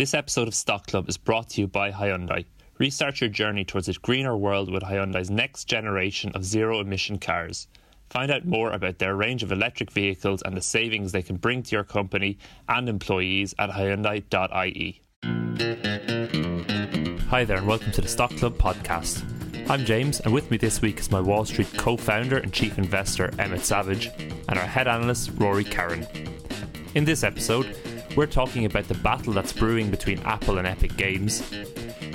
This episode of Stock Club is brought to you by Hyundai. Restart your journey towards a greener world with Hyundai's next generation of zero emission cars. Find out more about their range of electric vehicles and the savings they can bring to your company and employees at Hyundai.ie. Hi there, and welcome to the Stock Club podcast. I'm James, and with me this week is my Wall Street co founder and chief investor, Emmett Savage, and our head analyst, Rory Carron. In this episode, we're talking about the battle that's brewing between Apple and Epic Games,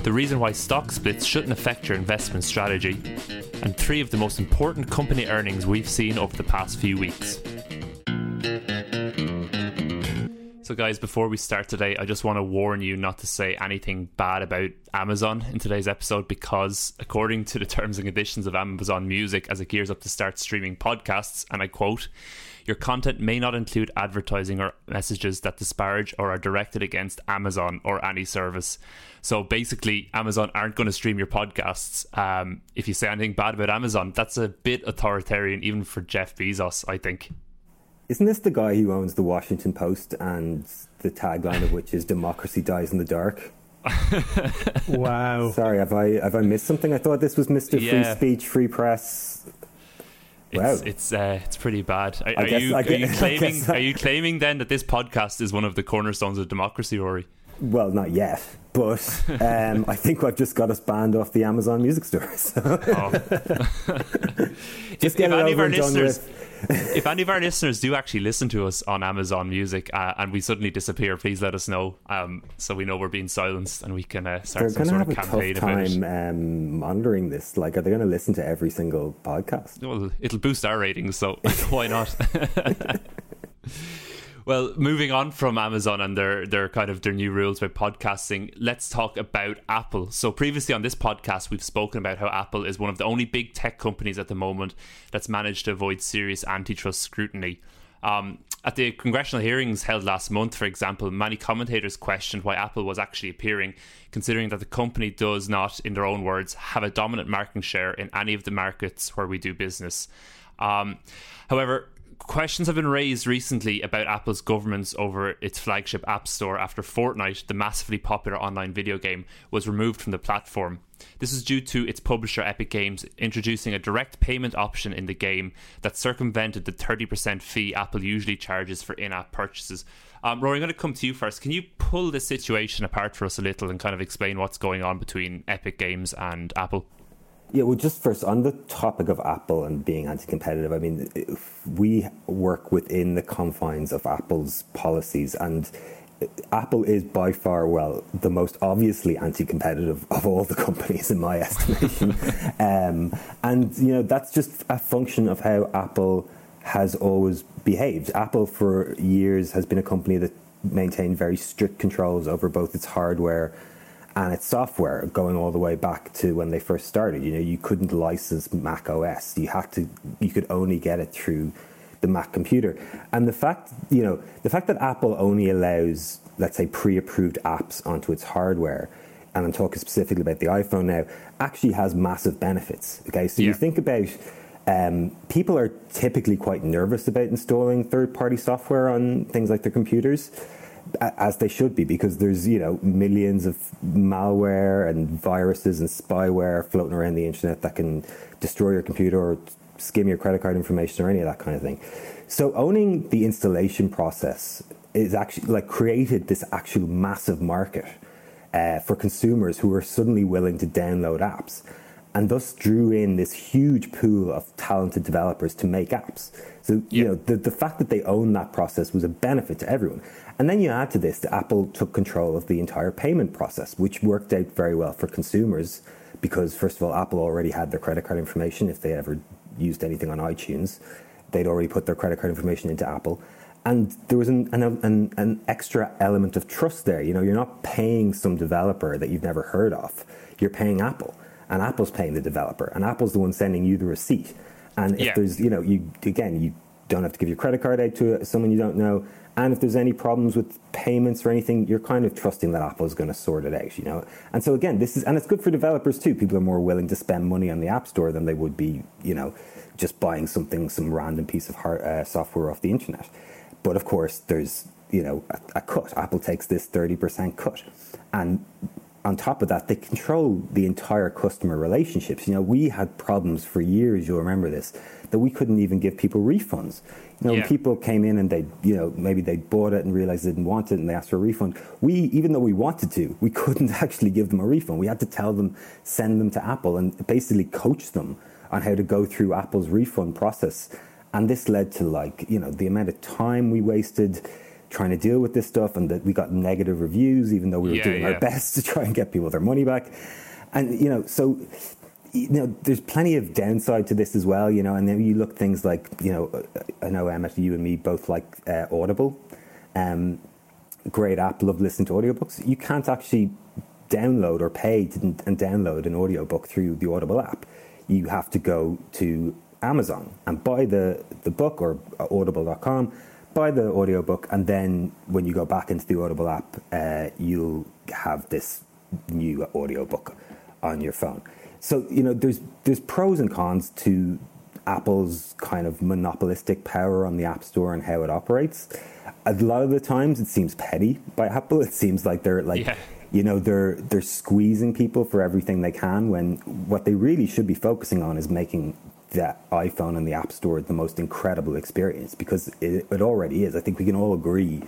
the reason why stock splits shouldn't affect your investment strategy, and three of the most important company earnings we've seen over the past few weeks. So, guys, before we start today, I just want to warn you not to say anything bad about Amazon in today's episode because, according to the terms and conditions of Amazon Music, as it gears up to start streaming podcasts, and I quote, your content may not include advertising or messages that disparage or are directed against Amazon or any service. So basically, Amazon aren't going to stream your podcasts. Um, if you say anything bad about Amazon, that's a bit authoritarian, even for Jeff Bezos, I think. Isn't this the guy who owns the Washington Post and the tagline of which is "Democracy dies in the dark"? wow. Sorry, have I have I missed something? I thought this was Mister Yeah. Free Speech, Free Press. Wow. It's it's uh, it's pretty bad. Are, are guess- you I are you claiming I- are you claiming then that this podcast is one of the cornerstones of democracy, Rory? Well, not yet, but um, I think I've just got us banned off the Amazon Music Store. So Oh. just if get it any of over our and done listeners, with. If any of our listeners do actually listen to us on Amazon Music uh, and we suddenly disappear, please let us know um, so we know we're being silenced and we can uh, They're start some going to sort have of a tough campaign about it. time um, monitoring this. Like, are they going to listen to every single podcast? Well, it'll boost our ratings, so why not? well, moving on from Amazon and their their kind of their new rules about podcasting, let's talk about Apple. So previously on this podcast, we've spoken about how Apple is one of the only big tech companies at the moment that's managed to avoid serious antitrust scrutiny. Um, at the congressional hearings held last month, for example, many commentators questioned why Apple was actually appearing, considering that the company does not, in their own words, have a dominant market share in any of the markets where we do business. Um, however, questions have been raised recently about Apple's governance over its flagship App Store after Fortnite, the massively popular online video game, was removed from the platform. This is due to its publisher Epic Games introducing a direct payment option in the game that circumvented the 30% fee Apple usually charges for in app purchases. Um, Rory, I'm going to come to you first. Can you pull this situation apart for us a little and kind of explain what's going on between Epic Games and Apple? Yeah, well, just first on the topic of Apple and being anti-competitive. I mean, we work within the confines of Apple's policies, and Apple is by far, well, the most obviously anti-competitive of all the companies in my estimation. um, and you know, that's just a function of how Apple has always behaved. Apple, for years, has been a company that maintained very strict controls over both its hardware and its software going all the way back to when they first started. You know, you couldn't license Mac OS. You had to you could only get it through the Mac computer. And the fact, you know, the fact that Apple only allows, let's say, pre-approved apps onto its hardware, and I'm talking specifically about the iPhone now, actually has massive benefits. Okay, so Yeah. you think about um, people are typically quite nervous about installing third-party software on things like their computers as they should be because there's you know millions of malware and viruses and spyware floating around the internet that can destroy your computer or skim your credit card information or any of that kind of thing so owning the installation process is actually like created this actual massive market uh, for consumers who are suddenly willing to download apps and thus drew in this huge pool of talented developers to make apps. So, you know, the, the fact that they own that process was a benefit to everyone. And then you add to this that Apple took control of the entire payment process, which worked out very well for consumers because, first of all, Apple already had their credit card information if they ever used anything on iTunes. They'd already put their credit card information into Apple. and there was an, an, an, an, extra element of trust there. You know, you're not paying some developer that you've never heard of. You're paying Apple, and Apple's paying the developer, and Apple's the one sending you the receipt. And if Yeah. there's, you know, you again, you don't have to give your credit card out to someone you don't know. And if there's any problems with payments or anything, you're kind of trusting that Apple is going to sort it out, you know. And so again, this is, and it's good for developers too. People are more willing to spend money on the App Store than they would be, you know, just buying something, some random piece of hard, uh, software off the internet. But of course, there's, you know, a, a cut. Apple takes this 30% cut. And on top of that, they control the entire customer relationships. You know, we had problems for years, you'll remember this, that we couldn't even give people refunds. You know, Yeah. people came in and they, you know, maybe they bought it and realized they didn't want it and they asked for a refund. We, even though we wanted to, we couldn't actually give them a refund. We had to tell them, send them to Apple and basically coach them on how to go through Apple's refund process. And this led to like, you know, the amount of time we wasted trying to deal with this stuff and that we got negative reviews, even though we were Yeah, doing yeah. our best to try and get people their money back. And, you know, so, you know, there's plenty of downside to this as well, you know, and then you look things like, you know, I know Emmett, you and me both like uh, Audible. Um, great app, love listening to audiobooks. You can't actually download or pay to, and download an audiobook through the Audible app. You have to go to Amazon and buy the, the book or audible.com, buy the audiobook, and then when you go back into the Audible app, uh, you'll have this new audiobook on your phone. So, you know, there's, there's pros and cons to Apple's kind of monopolistic power on the App Store and how it operates. A lot of the times it seems petty by Apple. It seems like they're like, Yeah. you know, they're they're squeezing people for everything they can when what they really should be focusing on is making the iPhone and the App Store the most incredible experience because it, it already is. I think we can all agree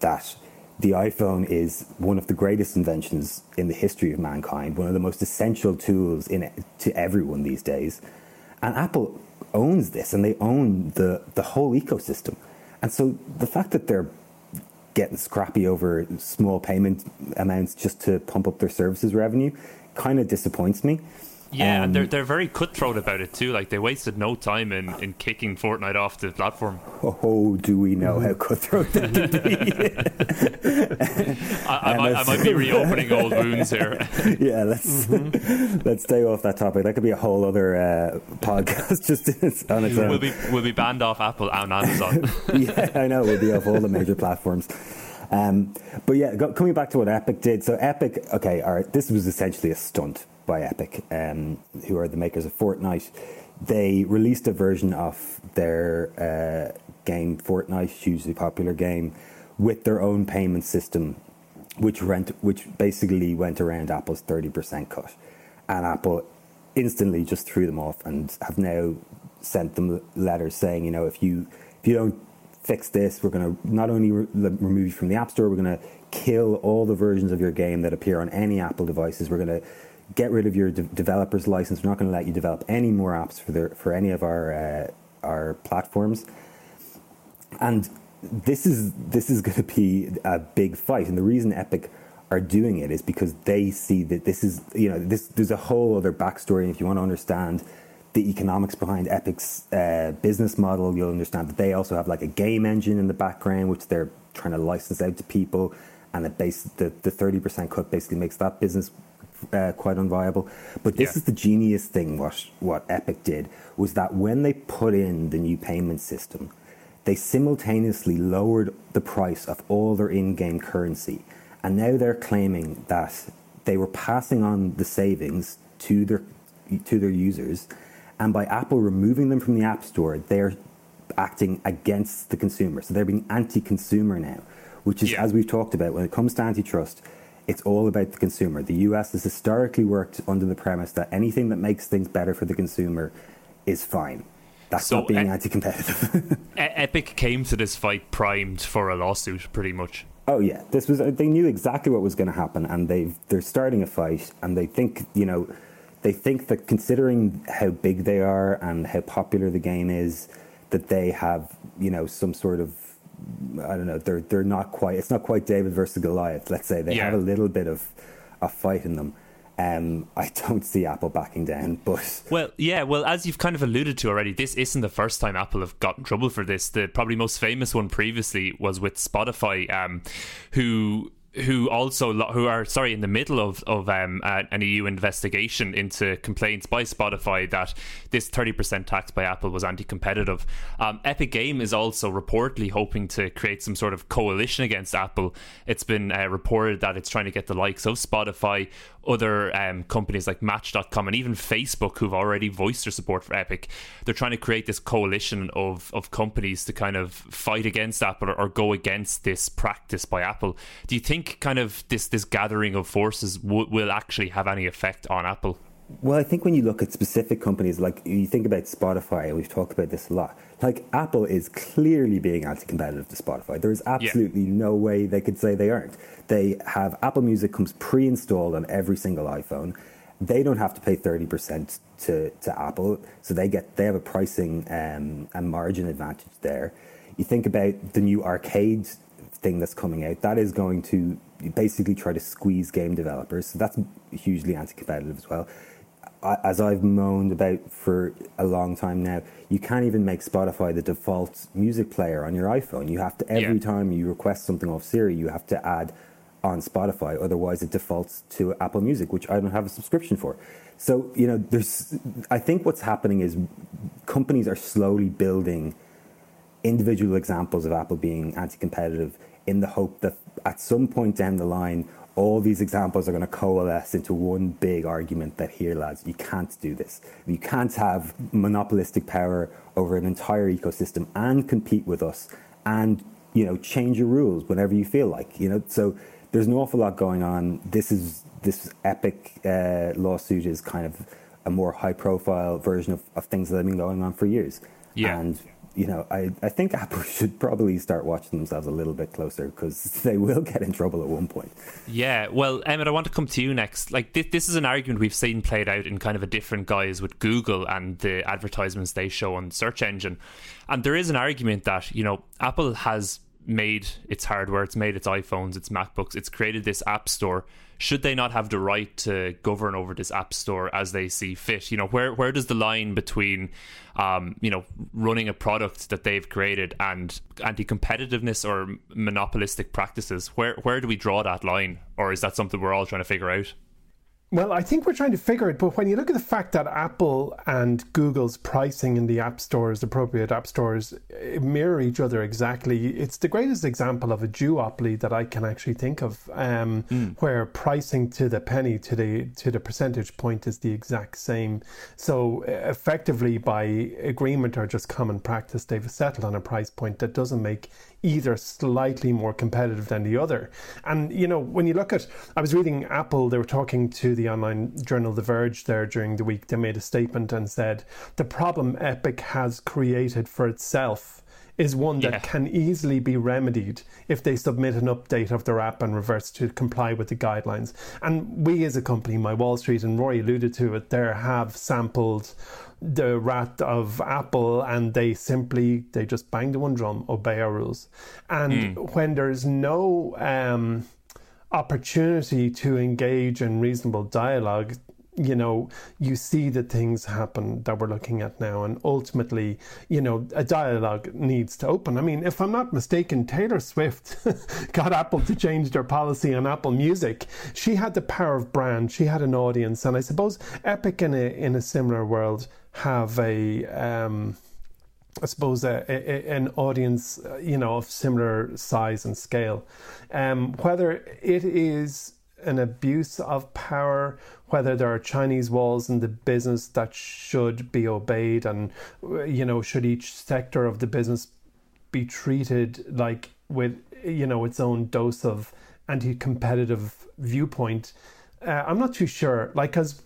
that the iPhone is one of the greatest inventions in the history of mankind, one of the most essential tools in to everyone these days. And Apple owns this and they own the, the whole ecosystem. And so the fact that they're getting scrappy over small payment amounts just to pump up their services revenue kind of disappoints me. Yeah, Um, and they're they're very cutthroat about it too. Like they wasted no time in, in kicking Fortnite off the platform. Oh, do we know how cutthroat they can be? I, I, might, I might be reopening old wounds here. yeah, let's let's stay off that topic. That could be a whole other uh, podcast just on its own. we'll be we'll be banned off Apple and Amazon. yeah, I know. We'll be off all the major platforms. Um, but yeah, go, coming back to what Epic did. So Epic, okay, all right, this was essentially a stunt by Epic, um, who are the makers of Fortnite. They released a version of their uh, game Fortnite, hugely popular game, with their own payment system, which rent, which basically went around Apple's thirty percent cut, and Apple instantly just threw them off and have now sent them letters saying, you know, if you if you don't fix this, we're going to not only re- remove you from the App Store, we're going to kill all the versions of your game that appear on any Apple devices. We're going to get rid of your de- developer's license. We're not going to let you develop any more apps for their, for any of our uh, our platforms. And this is this is going to be a big fight, and the reason Epic are doing it is because they see that this is you know this there's a whole other backstory, and if you want to understand the economics behind Epic's uh, business model, you'll understand that they also have like a game engine in the background, which they're trying to license out to people, and it base the the thirty percent cut basically makes that business uh, quite unviable. But this Yeah. is the genius thing. What what Epic did was that when they put in the new payment system, they simultaneously lowered the price of all their in-game currency, and now they're claiming that they were passing on the savings to their to their users, and by Apple removing them from the App Store, they're acting against the consumer. So they're being anti-consumer now, which is Yeah. as we've talked about when it comes to antitrust. It's all about the consumer. The US has historically worked under the premise that anything that makes things better for the consumer is fine. That's So, not being uh, anti-competitive. E- Epic came to this fight primed for a lawsuit, pretty much. Oh yeah, this was. They knew exactly what was going to happen, and they they're starting a fight, and they think you know, they think that considering how big they are and how popular the game is, that they have you know some sort of I don't know. They're they're not quite. It's not quite David versus Goliath. Let's say they Yeah. have a little bit of a fight in them, Um, I don't see Apple backing down, but well, yeah, well, as you've kind of alluded to already, this isn't the first time Apple have got in trouble for this. The probably most famous one previously was with Spotify, um, who who also who are sorry in the middle of of um, an EU investigation into complaints by Spotify that this 30% tax by Apple was anti-competitive. Um, Epic Game is also reportedly hoping to create some sort of coalition against Apple. It's been uh, reported that it's trying to get the likes of Spotify, other um, companies like Match.com, and even Facebook, who've already voiced their support for Epic. They're trying to create this coalition of of companies to kind of fight against Apple or, or go against this practice by Apple. Do you think kind of this this gathering of forces w- will actually have any effect on Apple? Well, I think when you look at specific companies, like you think about Spotify, and we've talked about this a lot, like Apple is clearly being anti competitive to Spotify. There is absolutely yeah. no way they could say they aren't. They have Apple Music comes pre installed on every single iPhone. They don't have to pay 30% to, to Apple, so they get they have a pricing um, and margin advantage there. You think about the new arcade thing that's coming out, that is going to basically try to squeeze game developers. So that's hugely anti competitive as well as I've moaned about for a long time now, you can't even make Spotify the default music player on your iPhone. You have to every yeah. time you request something off Siri, you have to add on Spotify. Otherwise, it defaults to Apple Music, which I don't have a subscription for. So you know, there's. I think what's happening is companies are slowly building individual examples of Apple being anti-competitive in the hope that at some point down the line all these examples are going to coalesce into one big argument that here, lads, you can't do this. You can't have monopolistic power over an entire ecosystem and compete with us and, you know, change your rules whenever you feel like, you know. So there's an awful lot going on. This is this epic uh, lawsuit is kind of a more high profile version of, of things that have been going on for years. Yeah. And you know, I, I think Apple should probably start watching themselves a little bit closer because they will get in trouble at one point. Yeah, well, Emmett, I want to come to you next. Like, this, this is an argument we've seen played out in kind of a different guise with Google and the advertisements they show on the search engine. And there is an argument that, you know, Apple has made its hardware, it's made its iPhones, its MacBooks, it's created this app store should they not have the right to govern over this app store as they see fit? You know, where where does the line between, um, you know, running a product that they've created and anti-competitiveness or monopolistic practices? Where where do we draw that line, or is that something we're all trying to figure out? Well, I think we're trying to figure it, but when you look at the fact that Apple and Google's pricing in the app stores, appropriate app stores, eh, mirror each other exactly, it's the greatest example of a duopoly that I can actually think of, um, mm. where pricing to the penny, to the to the percentage point, is the exact same. So eh, effectively, by agreement or just common practice, they've settled on a price point that doesn't make either slightly more competitive than the other. And, you know, when you look at, I was reading Apple, they were talking to the online journal The Verge there during the week. They made a statement and said, the problem Epic has created for itself is one that yeah. can easily be remedied if they submit an update of their app and reverse to comply with the guidelines. And we as a company, My Wall Street, and Rory alluded to it, there have sampled the rat of Apple and they simply they just bang the one drum, obey our rules. And mm. when there's no um, opportunity to engage in reasonable dialogue, you know, you see the things happen that we're looking at now, and ultimately, you know, a dialogue needs to open. I mean, if I'm not mistaken, Taylor Swift got Apple to change their policy on Apple Music. She had the power of brand, she had an audience, and I suppose Epic in a in a similar world have a um, I suppose a, a, an audience, uh, you know, of similar size and scale. Um, whether it is an abuse of power, whether there are Chinese walls in the business that should be obeyed, and you know, should each sector of the business be treated like with you know its own dose of anti-competitive viewpoint. Uh, I'm not too sure. Like, because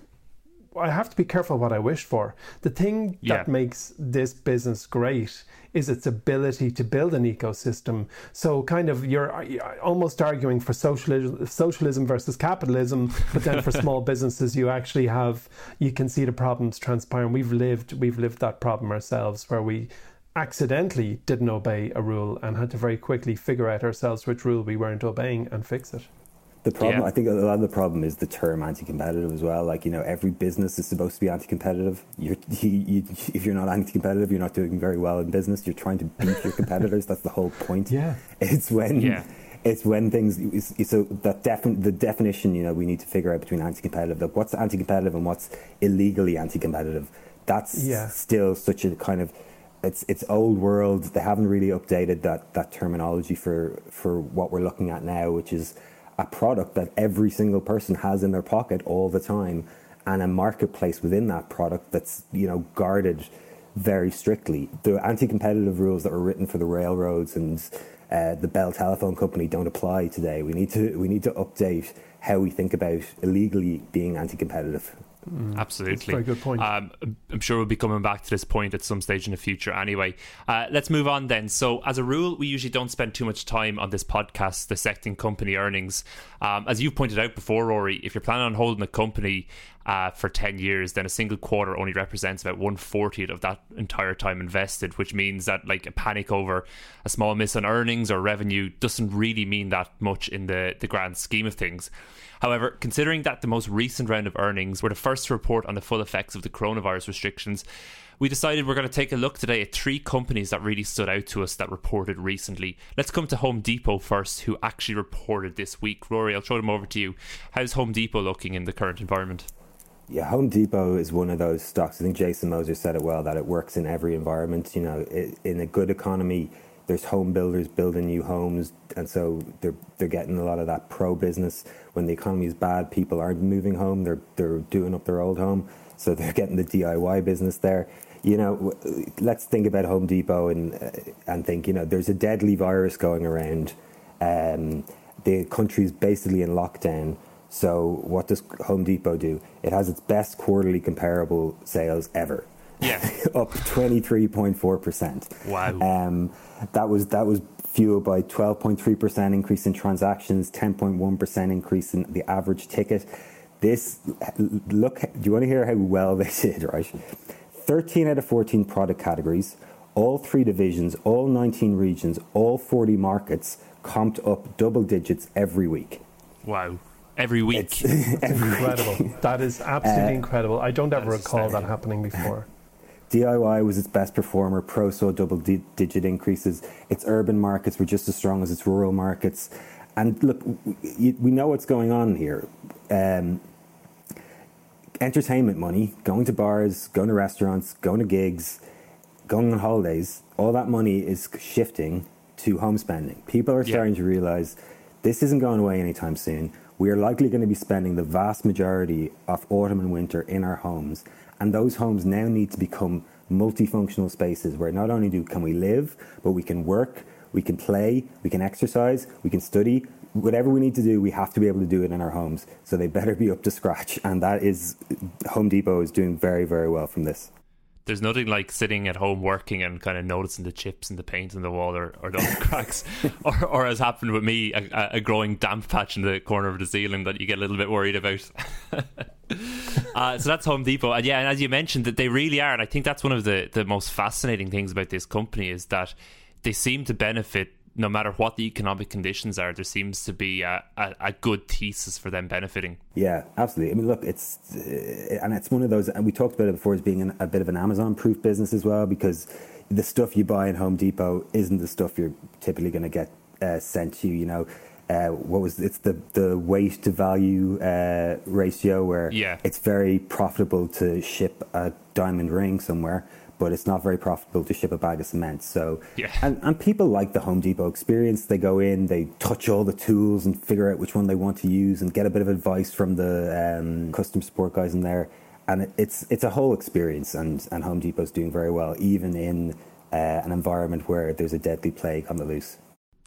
I have to be careful what I wish for. The thing yeah. that makes this business great is its ability to build an ecosystem. So, kind of, you're uh, almost arguing for socialism, socialism versus capitalism, but then for small businesses, you actually have you can see the problems transpiring. We've lived we've lived that problem ourselves, where we accidentally didn't obey a rule and had to very quickly figure out ourselves which rule we weren't obeying and fix it The problem, Yeah. I think, a lot of the problem is the term anti-competitive as well. Like you know, every business is supposed to be anti-competitive. You're, you, you, if you're not anti-competitive, you're not doing very well in business. You're trying to beat your competitors. That's the whole point. Yeah. it's when Yeah. it's when things. It's, it's so that defin, the definition you know we need to figure out between anti-competitive. Like what's anti-competitive and what's illegally anti-competitive. That's Yeah. still such a kind of it's it's old world. They haven't really updated that that terminology for for what we're looking at now, which is a product that every single person has in their pocket all the time, and a marketplace within that product that's you know guarded very strictly. The anti-competitive rules that were written for the railroads and uh, the Bell Telephone Company don't apply today. We need to we need to update how we think about illegally being anti-competitive. Absolutely. That's a very good point. Um, I'm sure we'll be coming back to this point at some stage in the future anyway. Uh, let's move on then. So, as a rule, we usually don't spend too much time on this podcast dissecting company earnings. Um, as you've pointed out before, Rory, if you're planning on holding a company uh, for 10 years, then a single quarter only represents about 140th of that entire time invested, which means that like a panic over a small miss on earnings or revenue doesn't really mean that much in the, the grand scheme of things. However, considering that the most recent round of earnings were the first to report on the full effects of the coronavirus restrictions, we decided we're going to take a look today at three companies that really stood out to us that reported recently. Let's come to Home Depot first, who actually reported this week. Rory, I'll throw them over to you. How's Home Depot looking in the current environment? Yeah, Home Depot is one of those stocks. I think Jason Moser said it well that it works in every environment. You know, it, in a good economy, there's home builders building new homes, and so they're they're getting a lot of that pro business. When the economy is bad, people aren't moving home; they're they're doing up their old home, so they're getting the DIY business there. You know, let's think about Home Depot and uh, and think. You know, there's a deadly virus going around. Um, the country's basically in lockdown. So what does Home Depot do? It has its best quarterly comparable sales ever. Yeah. up 23.4%. Wow. Um, that was that was fueled by 12.3% increase in transactions, 10.1% increase in the average ticket. This look, do you want to hear how well they did, right? 13 out of 14 product categories, all three divisions, all 19 regions, all 40 markets comped up double digits every week. Wow. Every week. it's incredible. That is absolutely Uh, incredible. I don't ever that's recall that happening before. DIY was its best performer. Pro saw double di- digit increases. Its urban markets were just as strong as its rural markets. And look, we, we know what's going on here. Um, entertainment money, going to bars, going to restaurants, going to gigs, going on holidays, all that money is shifting to home spending. People are Yeah. starting to realize this isn't going away anytime soon. We are likely going to be spending the vast majority of autumn and winter in our homes, and those homes now need to become multifunctional spaces where not only do can we live, but we can work, we can play, we can exercise, we can study. Whatever we need to do, we have to be able to do it in our homes. So they better be up to scratch, and that is Home Depot is doing very very well from this. There's nothing like sitting at home working and kind of noticing the chips and the paint in the wall or, or cracks. Or, or as happened with me, a, a growing damp patch in the corner of the ceiling that you get a little bit worried about. uh, so that's Home Depot. And yeah, and as you mentioned, that they really are. And I think that's one of the, the most fascinating things about this company is that they seem to benefit no matter what the economic conditions are. There seems to be a, a, a good thesis for them benefiting. Yeah, absolutely. I mean, look, it's uh, and it's one of those, and we talked about it before as being an, a bit of an Amazon-proof business as well, because the stuff you buy in Home Depot isn't the stuff you're typically going to get uh, sent to you. You know, uh, what was it's the the weight to value uh, ratio where Yeah. it's very profitable to ship a diamond ring somewhere. But it's not very profitable to ship a bag of cement. So, Yeah. and, and people like the Home Depot experience. They go in, they touch all the tools and figure out which one they want to use and get a bit of advice from the um, customer support guys in there. And it, it's it's a whole experience, and, and Home Depot's doing very well, even in uh, an environment where there's a deadly plague on the loose.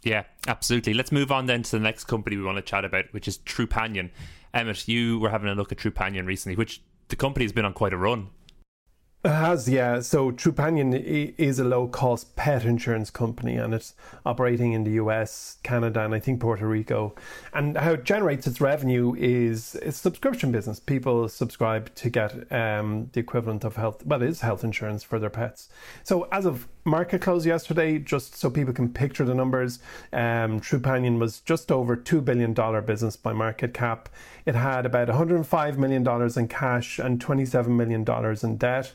Yeah, absolutely. Let's move on then to the next company we want to chat about, which is Trupanion. Emmett, you were having a look at Trupanion recently, which the company has been on quite a run. It has, yeah. So Trupanion is a low cost pet insurance company and it's operating in the US, Canada, and I think Puerto Rico. And how it generates its revenue is it's subscription business. People subscribe to get um, the equivalent of health, well, it is health insurance for their pets. So as of market close yesterday, just so people can picture the numbers, um, Trupanion was just over $2 billion business by market cap. It had about $105 million in cash and $27 million in debt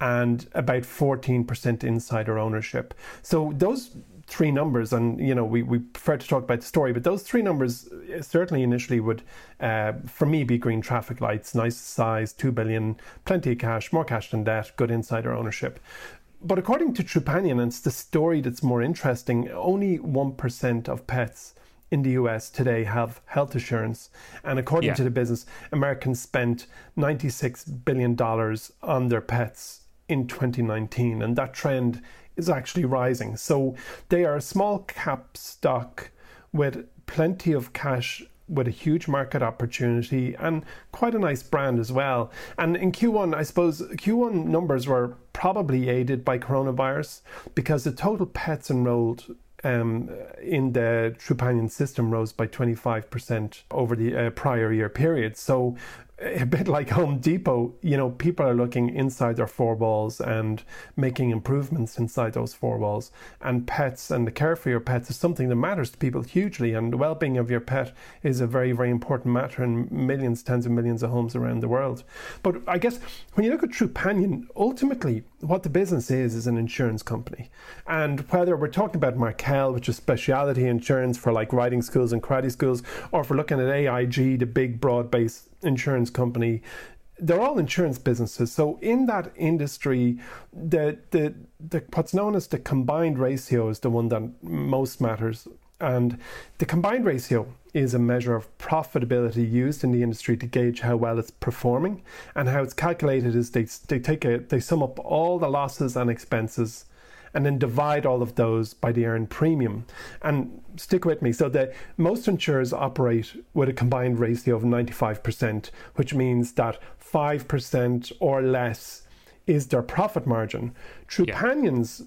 and about 14% insider ownership. So those three numbers, and you know, we, we prefer to talk about the story, but those three numbers uh, certainly initially would, uh, for me, be green traffic lights, nice size, two billion, plenty of cash, more cash than debt, good insider ownership. But according to Trupanion, and it's the story that's more interesting, only 1% of pets in the US today have health insurance. And according yeah. to the business, Americans spent $96 billion on their pets in 2019. And that trend is actually rising. So they are a small cap stock with plenty of cash with a huge market opportunity and quite a nice brand as well. And in Q1, I suppose Q1 numbers were probably aided by coronavirus because the total pets enrolled um, in the Trupanion system rose by 25% over the uh, prior year period. So a bit like Home Depot, you know, people are looking inside their four walls and making improvements inside those four walls. And pets and the care for your pets is something that matters to people hugely. And the well being of your pet is a very, very important matter in millions, tens of millions of homes around the world. But I guess when you look at Trupanion, ultimately what the business is is an insurance company. And whether we're talking about Markel, which is specialty insurance for like riding schools and karate schools, or if we're looking at AIG, the big broad based insurance company, they're all insurance businesses. So in that industry, the, the the what's known as the combined ratio is the one that most matters. And the combined ratio is a measure of profitability used in the industry to gauge how well it's performing. And how it's calculated is they, they take a they sum up all the losses and expenses and then divide all of those by the earned premium. And stick with me. So that most insurers operate with a combined ratio of 95%, which means that 5% or less is their profit margin. Trupanion's yeah.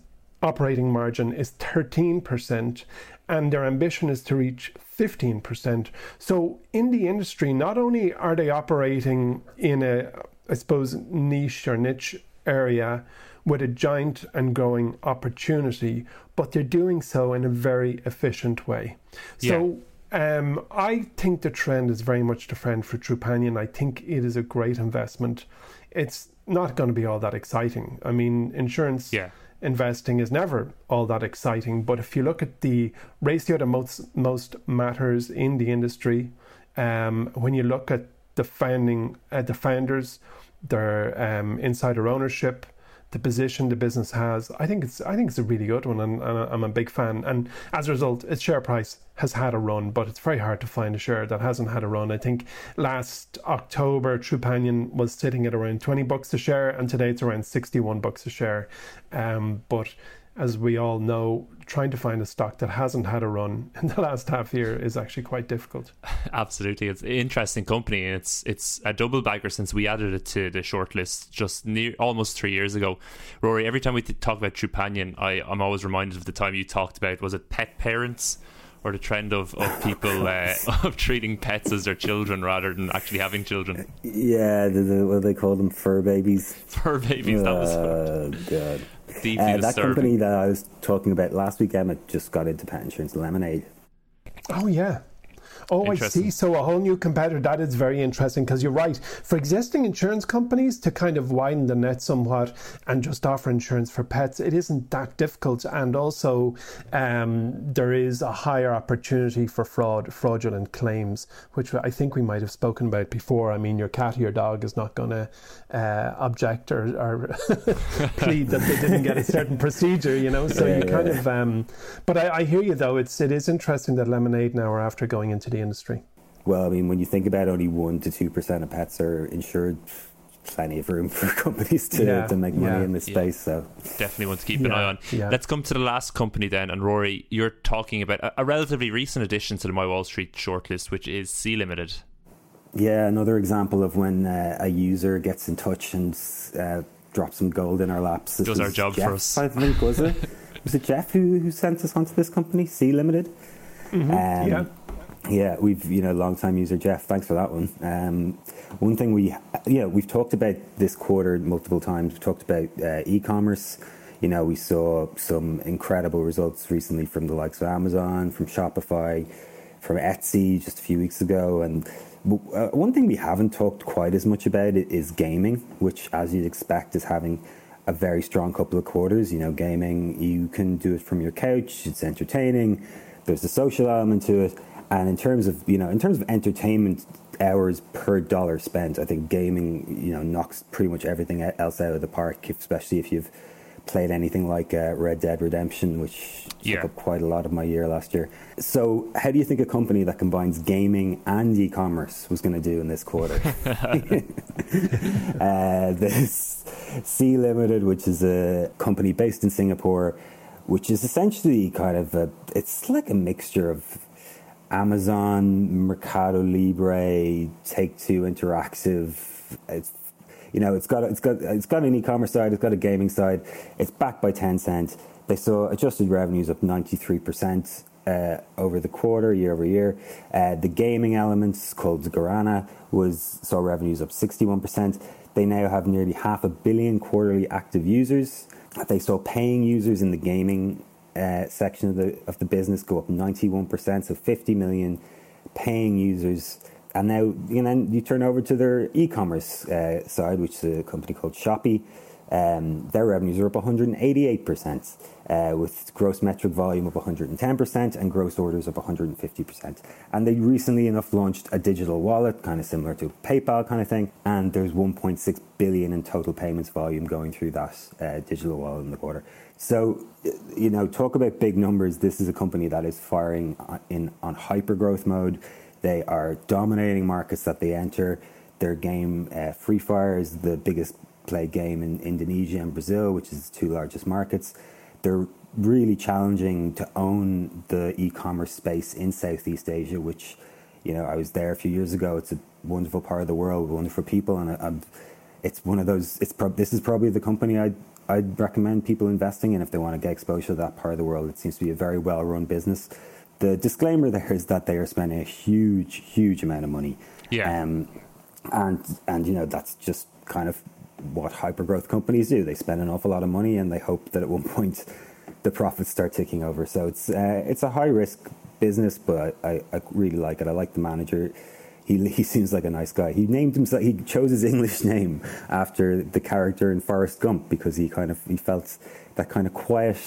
operating margin is 13%, and their ambition is to reach 15%. So in the industry, not only are they operating in a, I suppose, niche or niche area with a giant and growing opportunity, but they're doing so in a very efficient way. So yeah. um, I think the trend is very much the trend for Trupanion. I think it is a great investment. It's not going to be all that exciting. I mean, insurance. Yeah investing is never all that exciting. But if you look at the ratio that most most matters in the industry, um, when you look at the founding uh, the founders, their um, insider ownership, the position the business has. I think it's I think it's a really good one, and, and, I'm a big fan. And as a result, its share price has had a run, but it's very hard to find a share that hasn't had a run. I think last October, Trupanion was sitting at around 20 bucks a share, and today it's around 61 bucks a share. Um, but as we all know, trying to find a stock that hasn't had a run in the last half year is actually quite difficult. Absolutely, it's an interesting company. It's it's a double bagger since we added it to the shortlist just near almost three years ago. Rory, every time we talk about Trupanion, I I'm always reminded of the time you talked about was it pet parents or the trend of, of people uh, of treating pets as their children rather than actually having children. Yeah, the, the, what do they call them? Fur babies. Fur babies. That was. Oh God deeply uh, That company that I was talking about last week, Emma, just got into pet insurance, Lemonade. Oh yeah, Oh, I see. So a whole new competitor. That is very interesting because you're right. For existing insurance companies to kind of widen the net somewhat and just offer insurance for pets, it isn't that difficult. And also, um, there is a higher opportunity for fraud, fraudulent claims, which I think we might have spoken about before. I mean, your cat or your dog is not going to uh, object or, or plead that they didn't get a certain procedure, you know. So yeah, you kind yeah. of. Um, but I, I hear you though. It's it is interesting that Lemonade now are after going into the the industry? Well, I mean, when you think about only 1% to 2% of pets are insured, plenty of room for companies to, yeah, to make money yeah, in this space. Yeah. So definitely want to keep an eye on. Let's come to the last company then. And Rory, you're talking about a, a, relatively recent addition to the My Wall Street shortlist, which is Sea Limited. Yeah, another example of when uh, a user gets in touch and uh, drops some gold in our laps. This Does our job Jeff, for us. I think was it was it Jeff who, who sent us onto this company, Sea Limited? Mm-hmm. Um, yeah yeah, we've you know long time user Jeff. Thanks for that one. Um, one thing we yeah we've talked about this quarter multiple times. We've talked about uh, e-commerce. You know, we saw some incredible results recently from the likes of Amazon, from Shopify, from Etsy just a few weeks ago. And uh, one thing we haven't talked quite as much about is gaming, which, as you'd expect, is having a very strong couple of quarters. You know, gaming, you can do it from your couch, it's entertaining, there's a social element to it. And in terms of, you know, in terms of entertainment hours per dollar spent, I think gaming, you know, knocks pretty much everything else out of the park, especially if you've played anything like uh, Red Dead Redemption, which yeah. took up quite a lot of my year last year. So, how do you think a company that combines gaming and e-commerce was going to do in this quarter? uh, this Sea Limited, which is a company based in Singapore, which is essentially kind of a, it's like a mixture of Amazon, Mercado Libre, Take Two Interactive. It's you know, it's got it's got it's got an e-commerce side, it's got a gaming side. It's backed by Tencent. They saw adjusted revenues up 93 percent uh, over the quarter, year over year. Uh, the gaming elements called Garena was saw revenues up 61 percent. They now have nearly half a billion quarterly active users. They saw paying users in the gaming uh, section of the of the business go up 91 percent, so 50 million paying users and now you know, you turn over to their e-commerce uh, side, which is a company called Shopee. Um, their revenues are up 188%, uh, with gross metric volume of 110% and gross orders of 150%. And they recently enough launched a digital wallet, kind of similar to PayPal kind of thing. And there's 1.6 billion in total payments volume going through that uh, digital wallet in the quarter. So, you know, talk about big numbers. This is a company that is firing in on hyper growth mode. They are dominating markets that they enter. Their game, uh, Free Fire, is the biggest played game in Indonesia and Brazil, which is the two largest markets. They're really challenging to own the e-commerce space in Southeast Asia, which, you know, I was there a few years ago. It's a wonderful part of the world, wonderful people, and I, it's one of those. It's pro- this is probably the company I'd I'd recommend people investing in if they want to get exposure to that part of the world. It seems to be a very well-run business the disclaimer there is that they are spending a huge, huge amount of money. Yeah. Um, and and you know that's just kind of what hypergrowth companies do. They spend an awful lot of money and they hope that at one point the profits start ticking over. So it's uh, it's a high risk business, but I, I really like it. I like the manager. He, he seems like a nice guy. He named himself. He chose his English name after the character in Forrest Gump because he kind of he felt that kind of quiet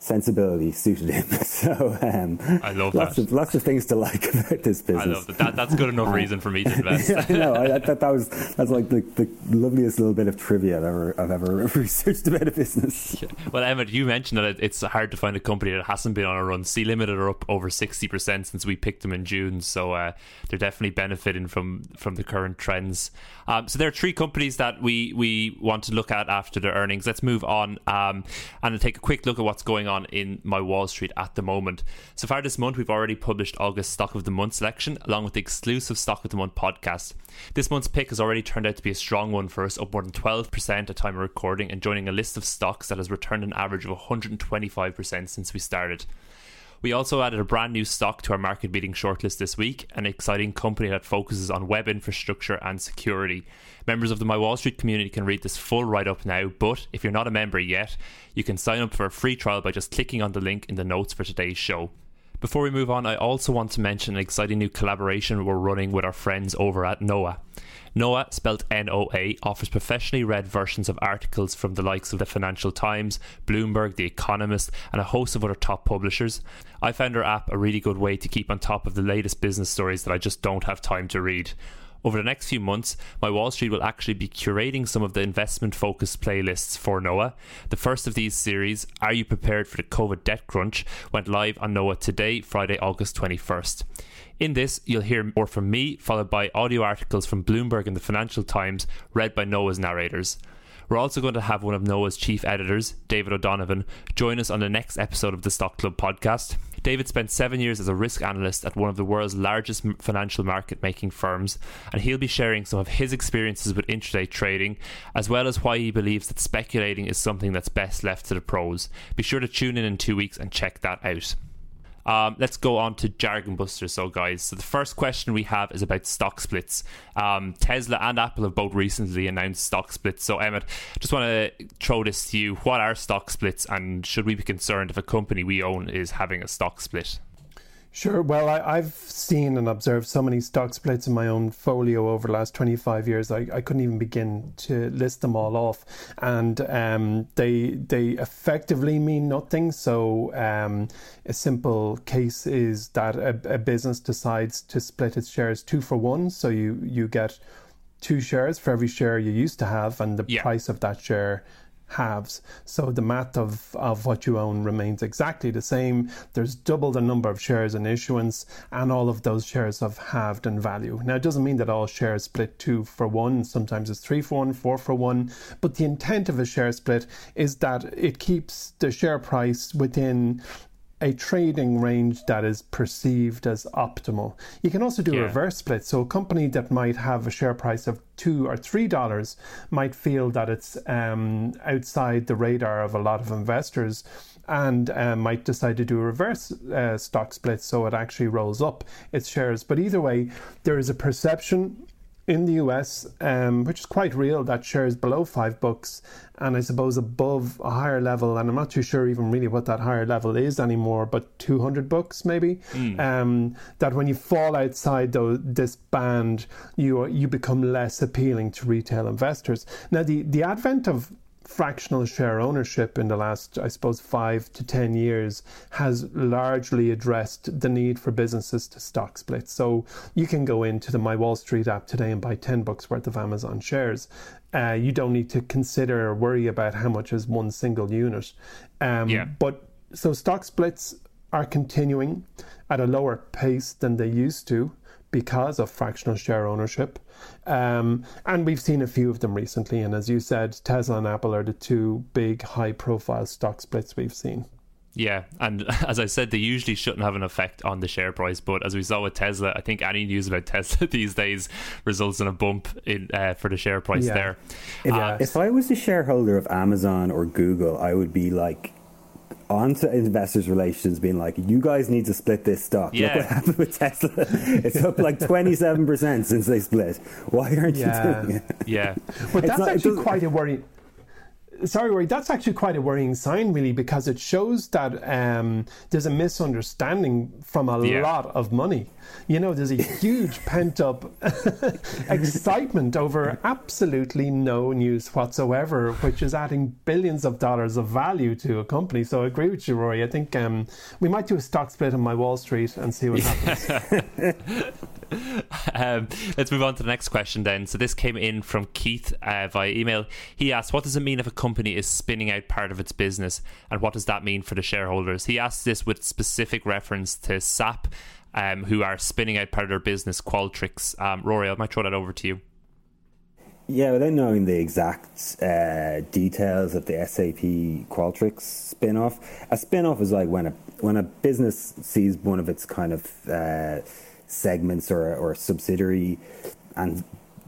sensibility suited him. So um, I love lots that. Of, lots of things to like about this business. I love that. that that's good enough reason for me to invest. yeah, no, I, thought that was that's like the, the loveliest little bit of trivia I've ever I've ever researched about a business. Yeah. Well, Emmett, you mentioned that it's hard to find a company that hasn't been on a run. Sea Limited are up over sixty percent since we picked them in June, so uh, they're definitely benefiting from from the current trends. Um, so there are three companies that we we want to look at after their earnings. Let's move on um, and take a quick look at what's going on in my Wall Street at the moment. So far this month, we've already published August Stock of the Month selection along with the exclusive Stock of the Month podcast. This month's pick has already turned out to be a strong one for us, up more than 12% at time of recording and joining a list of stocks that has returned an average of 125% since we started. We also added a brand new stock to our market beating shortlist this week, an exciting company that focuses on web infrastructure and security. Members of the My Wall Street community can read this full write up now, but if you're not a member yet, you can sign up for a free trial by just clicking on the link in the notes for today's show. Before we move on, I also want to mention an exciting new collaboration we're running with our friends over at Noa. Noa, spelled N O A, offers professionally read versions of articles from the likes of the Financial Times, Bloomberg, The Economist, and a host of other top publishers. I found our app a really good way to keep on top of the latest business stories that I just don't have time to read. Over the next few months, my Wall Street will actually be curating some of the investment focused playlists for Noa. The first of these series, Are You Prepared for the COVID Debt Crunch, went live on Noa today, Friday, August 21st. In this, you'll hear more from me, followed by audio articles from Bloomberg and the Financial Times, read by Noa's narrators. We're also going to have one of Noa's chief editors, David O'Donovan, join us on the next episode of the Stock Club podcast. David spent seven years as a risk analyst at one of the world's largest financial market making firms, and he'll be sharing some of his experiences with intraday trading, as well as why he believes that speculating is something that's best left to the pros. Be sure to tune in in two weeks and check that out. Um, let's go on to jargon busters. So, guys, so the first question we have is about stock splits. Um, Tesla and Apple have both recently announced stock splits. So, Emmett, just want to throw this to you. What are stock splits, and should we be concerned if a company we own is having a stock split? Sure. Well, I, have seen and observed so many stock splits in my own folio over the last 25 years. I, I couldn't even begin to list them all off. And um, they they effectively mean nothing. So, um, a simple case is that a, a, business decides to split its shares two for one. So, you, you get two shares for every share you used to have, and the yeah. price of that share halves. So the math of, of what you own remains exactly the same. There's double the number of shares in issuance, and all of those shares have halved in value. Now, it doesn't mean that all shares split two for one. Sometimes it's three for one, four for one. But the intent of a share split is that it keeps the share price within a trading range that is perceived as optimal. You can also do yeah. a reverse split. So a company that might have a share price of two or three dollars might feel that it's um, outside the radar of a lot of investors and uh, might decide to do a reverse uh, stock split so it actually rolls up its shares. But either way, there is a perception in the US, um, which is quite real, that shares below five bucks, and I suppose above a higher level, and I'm not too sure even really what that higher level is anymore, but 200 bucks maybe. Mm. Um, that when you fall outside the, this band, you you become less appealing to retail investors. Now, the the advent of fractional share ownership in the last, I suppose, five to 10 years has largely addressed the need for businesses to stock split. So you can go into the My Wall Street app today and buy 10 bucks worth of Amazon shares. Uh, you don't need to consider or worry about how much is one single unit. Um, yeah. But so stock splits are continuing at a lower pace than they used to because of fractional share ownership. Um, and we've seen a few of them recently. And as you said, Tesla and Apple are the two big high profile stock splits we've seen. Yeah, and as I said, they usually shouldn't have an effect on the share price. But as we saw with Tesla, I think any news about Tesla these days results in a bump in uh, for the share price yeah. there. If, uh, if I was a shareholder of Amazon or Google, I would be like, onto investors relations being like you guys need to split this stock. Yeah. look what happened with tesla. It's up like 27% since they split. Why aren't yeah. you doing it? Yeah. But that's not, actually quite a worry sorry, Rory, that's actually quite a worrying sign, really, because it shows that um, there's a misunderstanding from a yeah. lot of money. You know, there's a huge pent up excitement over absolutely no news whatsoever, which is adding billions of dollars of value to a company. So I agree with you, Rory. I think um, we might do a stock split on my Wall Street and see what happens. um, let's move on to the next question then. So this came in from Keith uh, via email. He asked, "What does it mean if a company is spinning out part of its business, and what does that mean for the shareholders?" He asked this with specific reference to SAP, um, who are spinning out part of their business, Qualtrics. Um, Rory, I might throw that over to you. Yeah, without knowing the exact uh, details of the SAP Qualtrics spin-off, a spin-off is like when a when a business sees one of its kind of uh, segments or, or a subsidiary and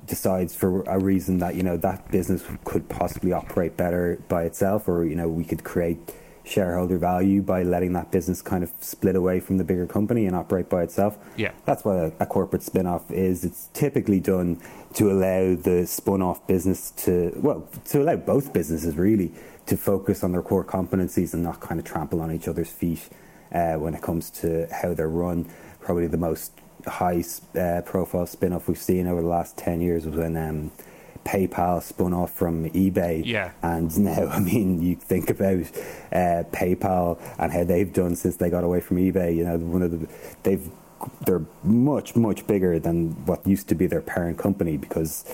decides for a reason that you know that business could possibly operate better by itself or you know we could create shareholder value by letting that business kind of split away from the bigger company and operate by itself. Yeah. That's what a, a corporate spin-off is. It's typically done to allow the spun-off business to well, to allow both businesses really to focus on their core competencies and not kind of trample on each other's feet uh, when it comes to how they're run. Probably the most high uh, profile spin off we've seen over the last 10 years was when um, PayPal spun off from eBay. Yeah. And now, I mean, you think about uh, PayPal and how they've done since they got away from eBay. You know, one of the they've they're much much bigger than what used to be their parent company because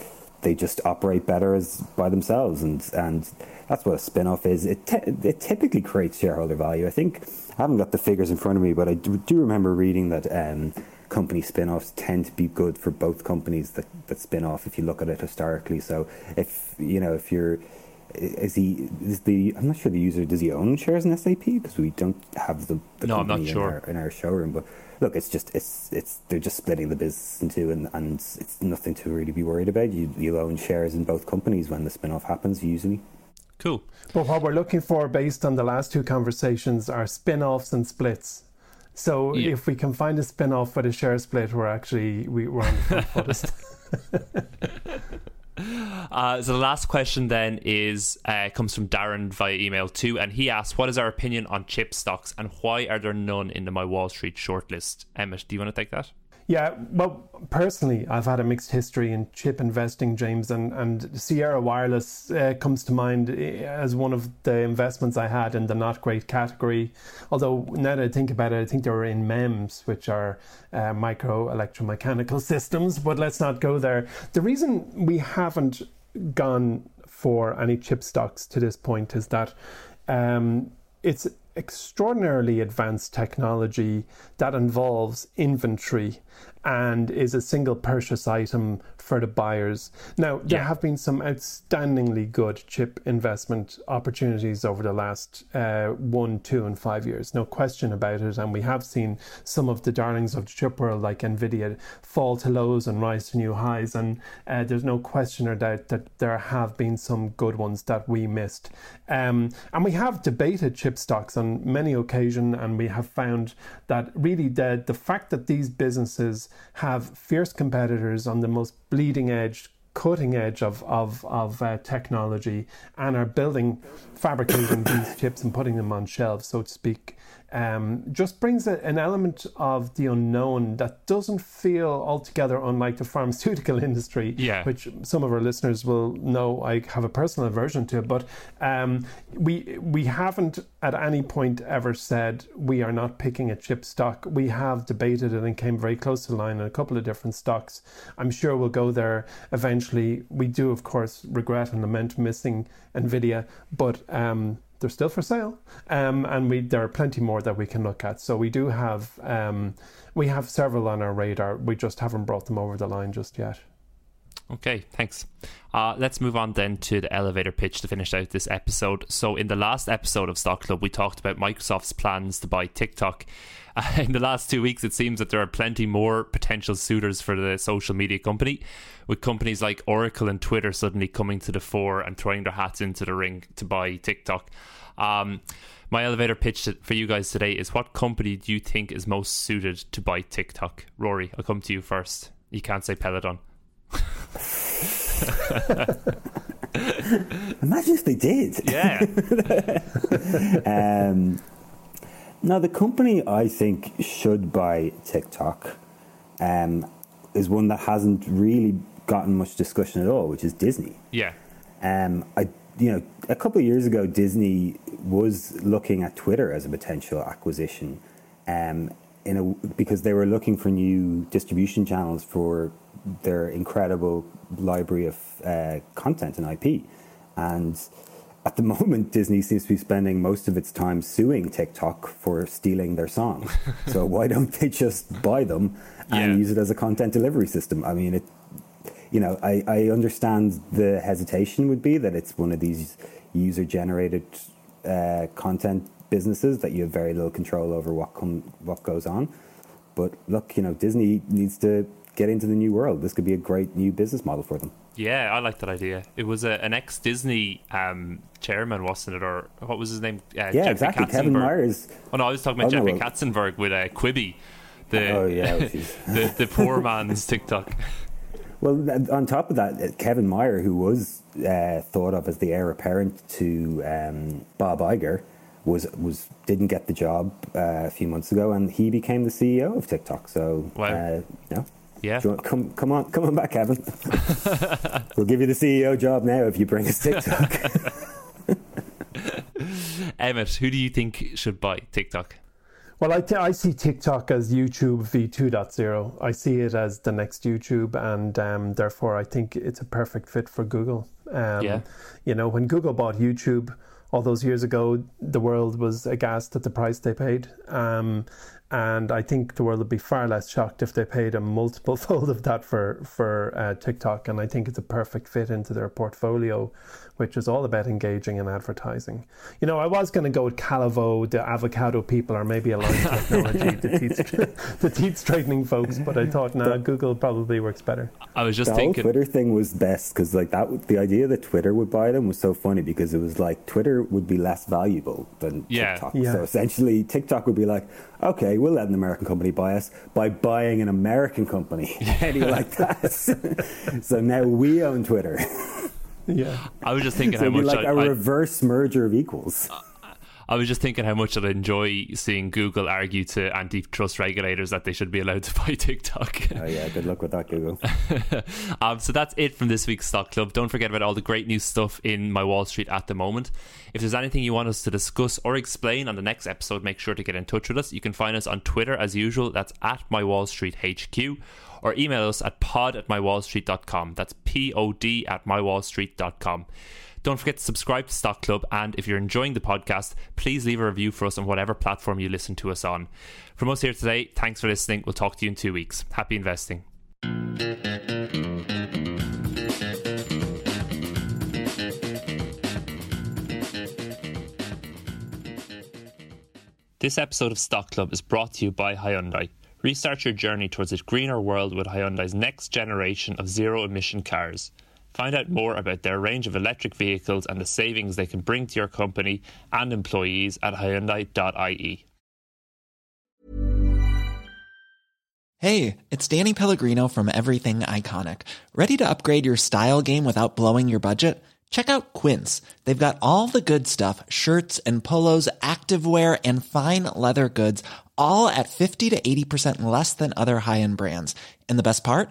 they just operate better as by themselves and and that's what a spin-off is it te- it typically creates shareholder value i think i haven't got the figures in front of me but i do, do remember reading that um, company spin-offs tend to be good for both companies that, that spin off if you look at it historically. So if you know if you're is he is the I'm not sure the user does he own shares in SAP because we don't have the, the no, company I'm not sure. in, our, in our showroom but look it's just it's it's they're just splitting the business into and, and it's nothing to really be worried about. You you own shares in both companies when the spin-off happens usually. Cool. But what we're looking for based on the last two conversations are spin-offs and splits So Yeah. if we can find a spin off with a share split, we're actually we, we're on the front. Uh, so the last question then is uh, comes from Darren via email too, and he asks, "What is our opinion on chip stocks, and why are there none in the My Wall Street shortlist?" Emmett, do you want to take that? Yeah, well, personally, I've had a mixed history in chip investing, James, and, and Sierra Wireless uh, comes to mind eh, as one of the investments I had in the not great category. Although now that I think about it, I think they were in MEMS, which are uh, micro electromechanical systems, but let's not go there. The reason we haven't gone for any chip stocks to this point is that um, it's extraordinarily advanced technology that involves inventory and is a single purchase item for the buyers. Now, there Yeah. have been some outstandingly good chip investment opportunities over the last uh, one, two, and five years. No question about it. And we have seen some of the darlings of the chip world, like Nvidia, fall to lows and rise to new highs. And uh, there's no question or doubt that there have been some good ones that we missed. Um, and we have debated chip stocks on many occasions, and we have found that really the, the fact that these businesses have fierce competitors on the most bleeding edge cutting edge of of, of uh, technology and are building fabricating these chips and putting them on shelves so to speak um, just brings a, an element of the unknown that doesn't feel altogether unlike the pharmaceutical industry Yeah. which some of our listeners will know I have a personal aversion to. But um, we we haven't at any point ever said we are not picking a chip stock. We have debated it and came very close to the line in a couple of different stocks. I'm sure we'll go there eventually. We do of course regret and lament missing Nvidia. But um, they're still for sale, um, and we there are plenty more that we can look at. So we do have um, we have several on our radar. We just haven't brought them over the line just yet. Okay, thanks. Uh, let's move on then to the elevator pitch to finish out this episode. So, in the last episode of Stock Club, we talked about Microsoft's plans to buy TikTok. Uh, in the last two weeks, it seems that there are plenty more potential suitors for the social media company, with companies like Oracle and Twitter suddenly coming to the fore and throwing their hats into the ring to buy TikTok. Um, my elevator pitch for you guys today is what company do you think is most suited to buy TikTok? Rory, I'll come to you first. You can't say Peloton. Imagine if they did. Yeah. Um, now, the company I think should buy TikTok um, is one that hasn't really gotten much discussion at all, which is Disney. yeah. Um, I, you know, a couple of years ago, Disney was looking at Twitter as a potential acquisition, um, in a, because they were looking for new distribution channels for their incredible library of uh, content and IP. And at the moment, Disney seems to be spending most of its time suing TikTok for stealing their songs. so why don't they just buy them and Yeah. use it as a content delivery system? I mean, it, you know, I, I understand the hesitation would be that it's one of these user generated uh, content businesses that you have very little control over what come what goes on. But look, you know, Disney needs to get into the new world. This could be a great new business model for them. Yeah, I like that idea. It was a, an ex Disney um, chairman, wasn't it? Or what was his name? Uh, Yeah, Jeffrey exactly. Kevin. Myers. Oh, no, I was talking about Oh, no, Jeffrey well- Katzenberg with uh, Quibi. The, Oh, yeah, the, the poor man's TikTok. Well, on top of that, uh, Kevin Mayer, who was uh, thought of as the heir apparent to um, Bob Iger, was was didn't get the job uh, a few months ago, and he became the CEO of TikTok. So, Wow. uh, you Yeah. you want- come come on, come on back, Kevin. we'll give you the CEO job now if you bring us TikTok. Emmett, who do you think should buy TikTok? Well, I, I see TikTok as YouTube v2.0. I see it as the next YouTube, and um, therefore I think it's a perfect fit for Google. Um, Yeah. You know, when Google bought YouTube all those years ago, the world was aghast at the price they paid. Um, and I think the world would be far less shocked if they paid a multiple fold of that for for uh, TikTok. And I think it's a perfect fit into their portfolio, which is all about engaging in advertising. You know, I was going to go with Calavo, the avocado people, or maybe Align Technology, the teeth, the teeth straightening folks. But I thought, nah, Google probably works better. I was just thinking the whole. Twitter thing was best because like that the idea that Twitter would buy them was so funny because it was like Twitter would be less valuable than Yeah. TikTok. Yeah. So essentially, TikTok would be like, okay, we'll let an American company buy us by buying an American company. How do you like that? so now we own Twitter. Yeah. I was just thinking so how it'd be much like I, a I- reverse merger of equals. Uh, I was just thinking how much I'd enjoy seeing Google argue to antitrust regulators that they should be allowed to buy TikTok. oh yeah, good luck with that, Google. um, so that's it from this week's Stock Club. Don't forget about all the great new stuff in my Wall Street at the moment. If there's anything you want us to discuss or explain on the next episode, make sure to get in touch with us. You can find us on Twitter as usual. That's at my Wall Street HQ. Or email us at pod at mywallstreet.com. That's P O D at mywallstreet.com. Don't forget to subscribe to Stock Club, and if you're enjoying the podcast, please leave a review for us on whatever platform you listen to us on. From us here today, thanks for listening. We'll talk to you in two weeks. Happy investing. This episode of Stock Club is brought to you by Hyundai. Restart your journey towards a greener world with Hyundai's next generation of zero emission cars. Find out more about their range of electric vehicles and the savings they can bring to your company and employees at Hyundai.ie. Hey, it's Danny Pellegrino from Everything Iconic. Ready to upgrade your style game without blowing your budget? Check out Quince. They've got all the good stuff shirts and polos, activewear, and fine leather goods, all at 50 to 80% less than other high end brands. And the best part?